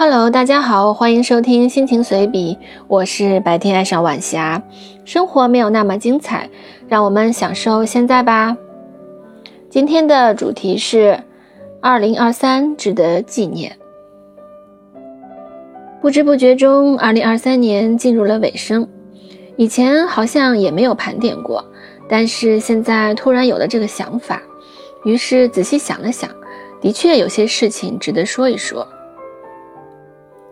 Hello，大家好，欢迎收听心情随笔，我是白天爱上晚霞。生活没有那么精彩，让我们享受现在吧。今天的主题是二零二三值得纪念。不知不觉中，二零二三年进入了尾声。以前好像也没有盘点过，但是现在突然有了这个想法，于是仔细想了想，的确有些事情值得说一说。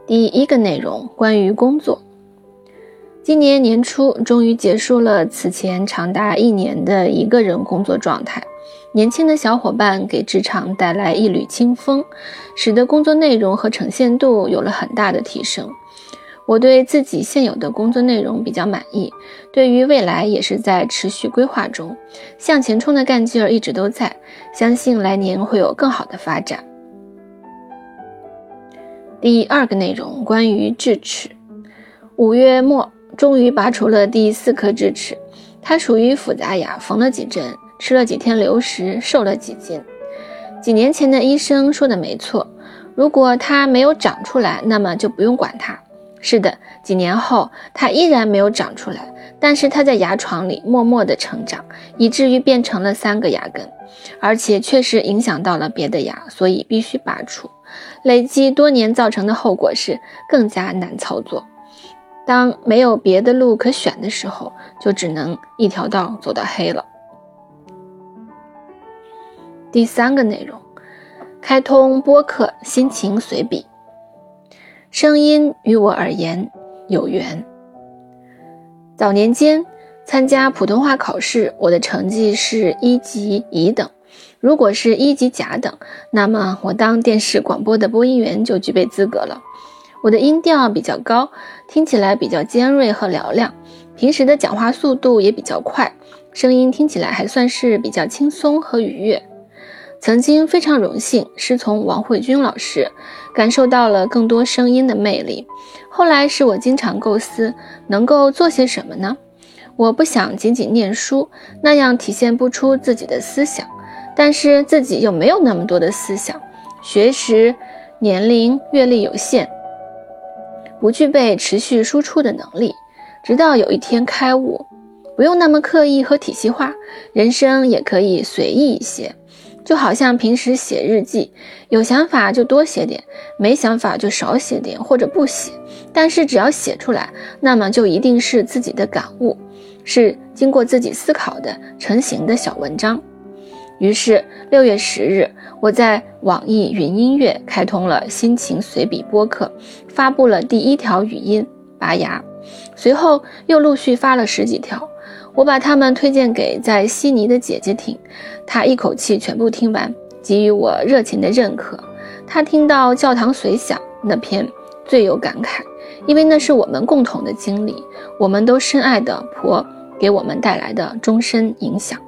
第一个内容关于工作。今年年初，终于结束了此前长达一年的一个人工作状态。年轻的小伙伴给职场带来一缕清风，使得工作内容和呈现度有了很大的提升。我对自己现有的工作内容比较满意，对于未来也是在持续规划中，向前冲的干劲儿一直都在，相信来年会有更好的发展。第二个内容关于智齿，五月末终于拔除了第四颗智齿，它属于复杂牙，缝了几针，吃了几天流食，瘦了几斤。几年前的医生说的没错，如果它没有长出来，那么就不用管它。是的，几年后它依然没有长出来，但是它在牙床里默默地成长，以至于变成了三个牙根，而且确实影响到了别的牙，所以必须拔除。累积多年造成的后果是更加难操作。当没有别的路可选的时候，就只能一条道走到黑了。第三个内容，开通播客心情随笔。声音于我而言有缘。早年间参加普通话考试，我的成绩是一级乙等。如果是一级甲等，那么我当电视广播的播音员就具备资格了。我的音调比较高，听起来比较尖锐和嘹亮，平时的讲话速度也比较快，声音听起来还算是比较轻松和愉悦。曾经非常荣幸师从王慧君老师，感受到了更多声音的魅力。后来是我经常构思能够做些什么呢？我不想仅仅念书，那样体现不出自己的思想。但是自己又没有那么多的思想，学识、年龄、阅历有限，不具备持续输出的能力。直到有一天开悟，不用那么刻意和体系化，人生也可以随意一些。就好像平时写日记，有想法就多写点，没想法就少写点或者不写。但是只要写出来，那么就一定是自己的感悟，是经过自己思考的成型的小文章。于是六月十日，我在网易云音乐开通了心情随笔播客，发布了第一条语音拔牙，随后又陆续发了十几条。我把它们推荐给在悉尼的姐姐听，她一口气全部听完，给予我热情的认可。她听到教堂随响那篇最有感慨，因为那是我们共同的经历，我们都深爱的婆给我们带来的终身影响。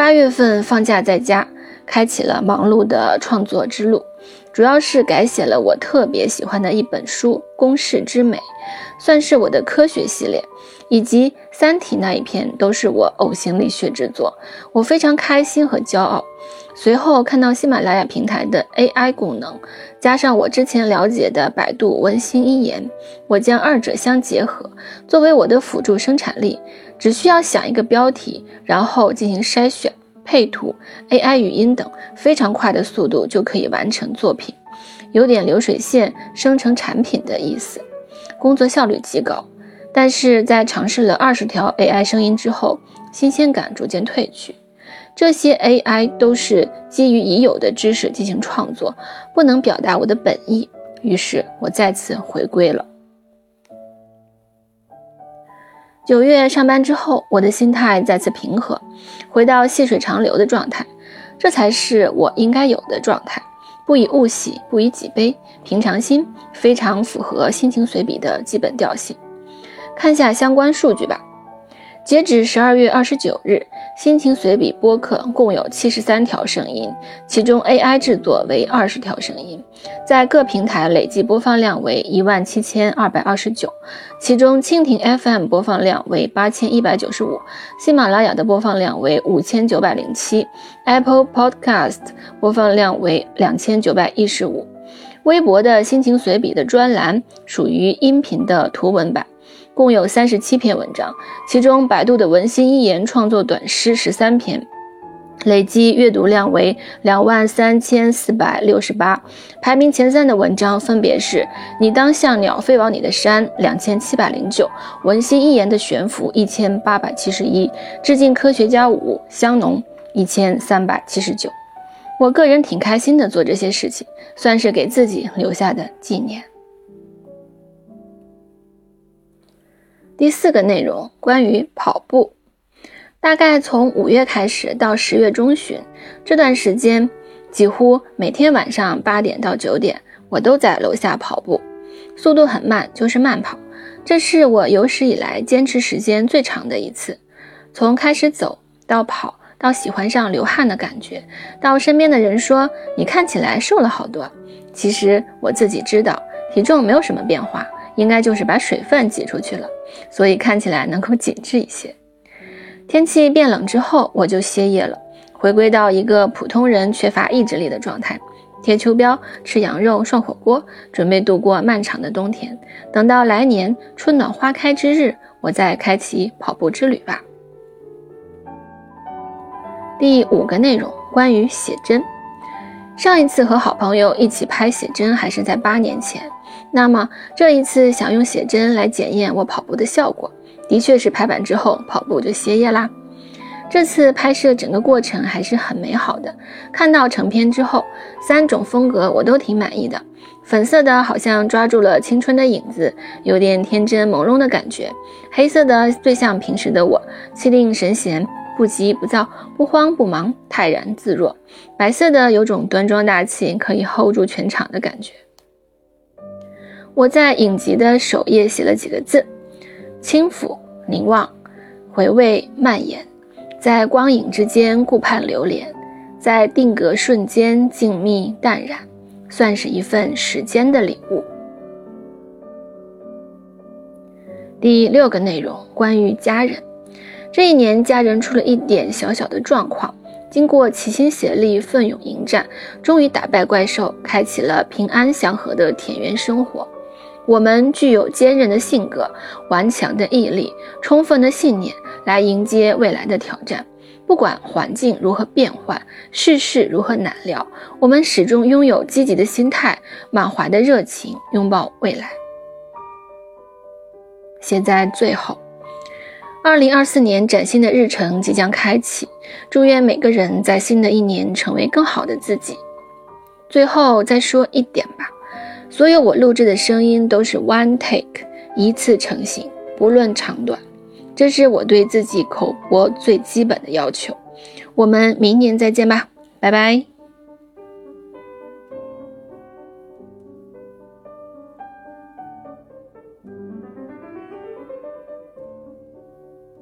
八月份放假在家，开启了忙碌的创作之路，主要是改写了我特别喜欢的一本书《公式之美》，算是我的科学系列，以及《三体》那一篇都是我呕心沥血之作，我非常开心和骄傲。随后看到喜马拉雅平台的 AI 功能，加上我之前了解的百度文心一言，我将二者相结合，作为我的辅助生产力。只需要想一个标题，然后进行筛选、配图、AI 语音等，非常快的速度就可以完成作品，有点流水线生成产品的意思，工作效率极高。但是在尝试了二十条 AI 声音之后，新鲜感逐渐褪去。这些 AI 都是基于已有的知识进行创作，不能表达我的本意，于是我再次回归了。九月上班之后，我的心态再次平和，回到细水长流的状态，这才是我应该有的状态。不以物喜，不以己悲，平常心，非常符合心情随笔的基本调性。看下相关数据吧。截止十二月二十九日，心情随笔播客共有七十三条声音，其中 AI 制作为二十条声音，在各平台累计播放量为一万七千二百二十九，其中蜻蜓 FM 播放量为八千一百九十五，喜马拉雅的播放量为五千九百零七，Apple Podcast 播放量为两千九百一十五。微博的心情随笔的专栏属于音频的图文版，共有三十七篇文章，其中百度的文心一言创作短诗十三篇。累计阅读量为两万三千四百六十八，排名前三的文章分别是《你当像鸟飞往你的山》两千七百零九，《文心一言的悬浮》一千八百七十一，《致敬科学家五》香农一千三百七十九。我个人挺开心的，做这些事情算是给自己留下的纪念。第四个内容关于跑步。大概从五月开始到十月中旬这段时间，几乎每天晚上八点到九点，我都在楼下跑步，速度很慢，就是慢跑。这是我有史以来坚持时间最长的一次。从开始走到跑，到喜欢上流汗的感觉，到身边的人说你看起来瘦了好多。其实我自己知道，体重没有什么变化，应该就是把水分挤出去了，所以看起来能够紧致一些。天气变冷之后，我就歇业了，回归到一个普通人缺乏意志力的状态，贴秋膘，吃羊肉，涮火锅，准备度过漫长的冬天。等到来年春暖花开之日，我再开启跑步之旅吧。第五个内容关于写真，上一次和好朋友一起拍写真还是在八年前，那么这一次想用写真来检验我跑步的效果。的确是拍板之后跑步就歇业啦。这次拍摄整个过程还是很美好的。看到成片之后，三种风格我都挺满意的。粉色的好像抓住了青春的影子，有点天真朦胧的感觉。黑色的最像平时的我，气定神闲，不急不躁，不慌不忙，泰然自若。白色的有种端庄大气，可以 hold 住全场的感觉。我在影集的首页写了几个字。轻抚、凝望、回味、蔓延，在光影之间顾盼流连，在定格瞬间静谧淡然，算是一份时间的礼物。第六个内容关于家人，这一年家人出了一点小小的状况，经过齐心协力、奋勇迎战，终于打败怪兽，开启了平安祥和的田园生活。我们具有坚韧的性格、顽强的毅力、充分的信念，来迎接未来的挑战。不管环境如何变幻，世事如何难料，我们始终拥有积极的心态、满怀的热情，拥抱未来。写在最后，二零二四年崭新的日程即将开启，祝愿每个人在新的一年成为更好的自己。最后再说一点吧。所有我录制的声音都是 one take，一次成型，不论长短，这是我对自己口播最基本的要求。我们明年再见吧，拜拜。